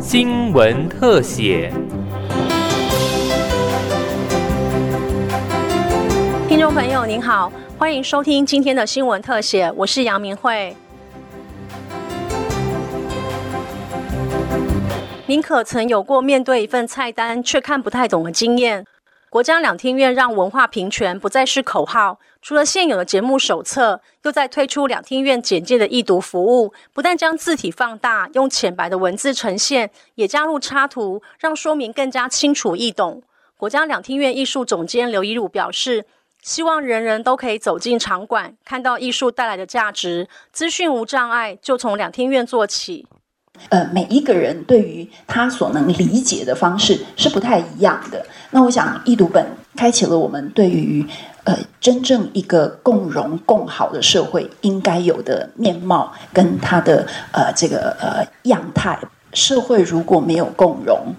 新闻特写。听众朋友您好，欢迎收听今天的新闻特写，我是杨明慧。您可曾有过面对一份菜单却看不太懂的经验？国家两厅院让文化平权不再是口号，除了现有的节目手册，又在推出两厅院简介的易读服务，不但将字体放大，用浅白的文字呈现，也加入插图，让说明更加清楚易懂。国家两厅院艺术总监刘一儒表示。希望人人都可以走进场馆，看到艺术带来的价值。资讯无障碍，就从两厅院做起。呃，每一个人对于他所能理解的方式是不太一样的。那我想，易读本开启了我们对于呃真正一个共荣共好的社会应该有的面貌跟它的呃这个呃样态。社会如果没有共荣，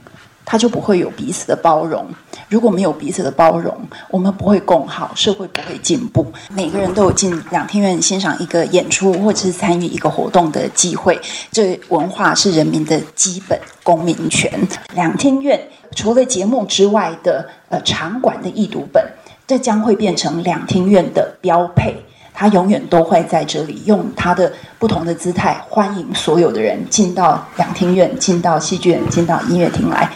它就不会有彼此的包容。如果没有彼此的包容，我们不会共好，社会不会进步。每个人都有进两厅院欣赏一个演出，或者是参与一个活动的机会。这文化是人民的基本公民权。两厅院除了节目之外的呃场馆的易读本，这将会变成两厅院的标配。它永远都会在这里，用它的不同的姿态欢迎所有的人进到两厅院，进到戏剧院，进到音乐厅来。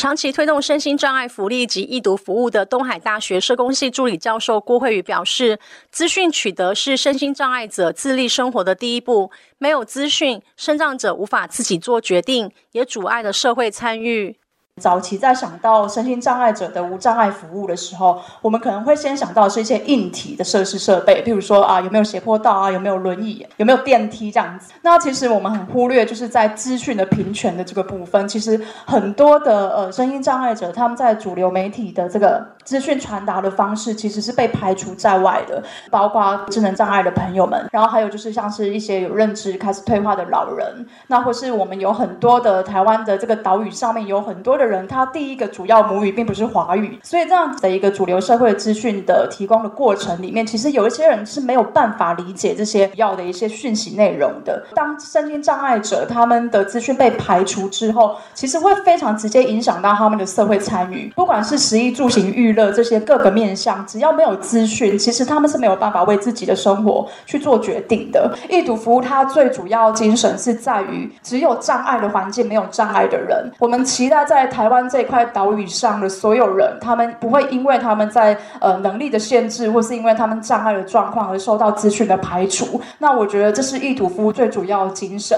长期推动身心障碍福利及易读服务的东海大学社工系助理教授郭慧宇表示：“资讯取得是身心障碍者自立生活的第一步，没有资讯，身障者无法自己做决定，也阻碍了社会参与。”早期在想到身心障碍者的无障碍服务的时候，我们可能会先想到是一些硬体的设施设备，譬如说啊有没有斜坡道啊，有没有轮椅，有没有电梯这样子。那其实我们很忽略，就是在资讯的平权的这个部分，其实很多的呃身心障碍者他们在主流媒体的这个资讯传达的方式，其实是被排除在外的，包括智能障碍的朋友们，然后还有就是像是一些有认知开始退化的老人，那或是我们有很多的台湾的这个岛屿上面有很多的。人他第一个主要母语并不是华语，所以这样子的一个主流社会资讯的提供的过程里面，其实有一些人是没有办法理解这些要的一些讯息内容的。当身心障碍者他们的资讯被排除之后，其实会非常直接影响到他们的社会参与，不管是食衣住行娱的这些各个面向，只要没有资讯，其实他们是没有办法为自己的生活去做决定的。易读服务它最主要精神是在于，只有障碍的环境，没有障碍的人。我们期待在台。湾这块岛屿上的所有人，他们不会因为他们在呃能力的限制，或是因为他们障碍的状况而受到资讯的排除。那我觉得这是易读服务最主要的精神。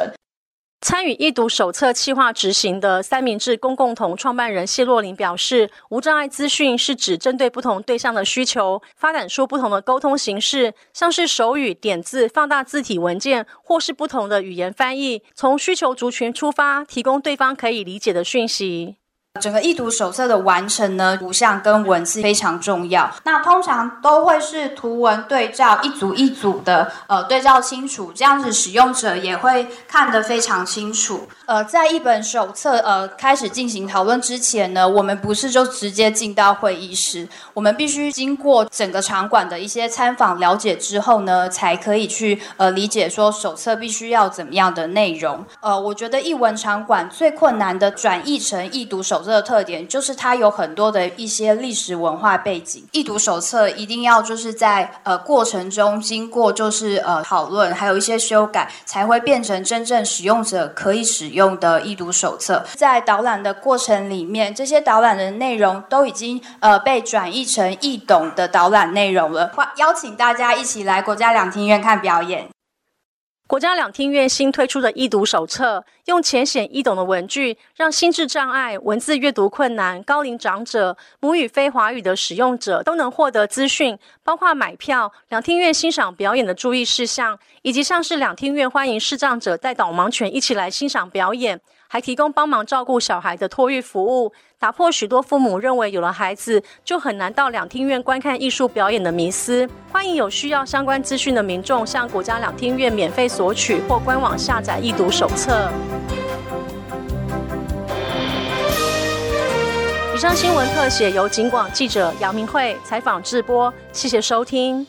参与易读手册企划执行的三明治公共同创办人谢若琳表示，无障碍资讯是指针对不同对象的需求，发展出不同的沟通形式，像是手语、点字、放大字体文件，或是不同的语言翻译，从需求族群出发，提供对方可以理解的讯息。整个意图手册的完成呢，图像跟文字非常重要。那通常都会是图文对照，一组一组的，呃，对照清楚，这样子使用者也会看得非常清楚。呃，在一本手册呃开始进行讨论之前呢，我们不是就直接进到会议室，我们必须经过整个场馆的一些参访了解之后呢，才可以去呃理解说手册必须要怎么样的内容。呃，我觉得译文场馆最困难的转译成易读手。册的特点就是它有很多的一些历史文化背景。易读手册一定要就是在呃过程中经过就是呃讨论，还有一些修改，才会变成真正使用者可以使用用的易读手册。在导览的过程里面，这些导览的内容都已经呃被转译成易懂的导览内容了。欢邀请大家一起来国家两厅院看表演。国家两厅院新推出的易读手册，用浅显易懂的文具，让心智障碍、文字阅读困难、高龄长者、母语非华语的使用者都能获得资讯，包括买票、两厅院欣赏表演的注意事项，以及像是两厅院欢迎视障者带导盲犬一起来欣赏表演。还提供帮忙照顾小孩的托育服务，打破许多父母认为有了孩子就很难到两厅院观看艺术表演的迷思。欢迎有需要相关资讯的民众向国家两厅院免费索取或官网下载易读手册。以上新闻特写由警广记者杨明慧采访制播，谢谢收听。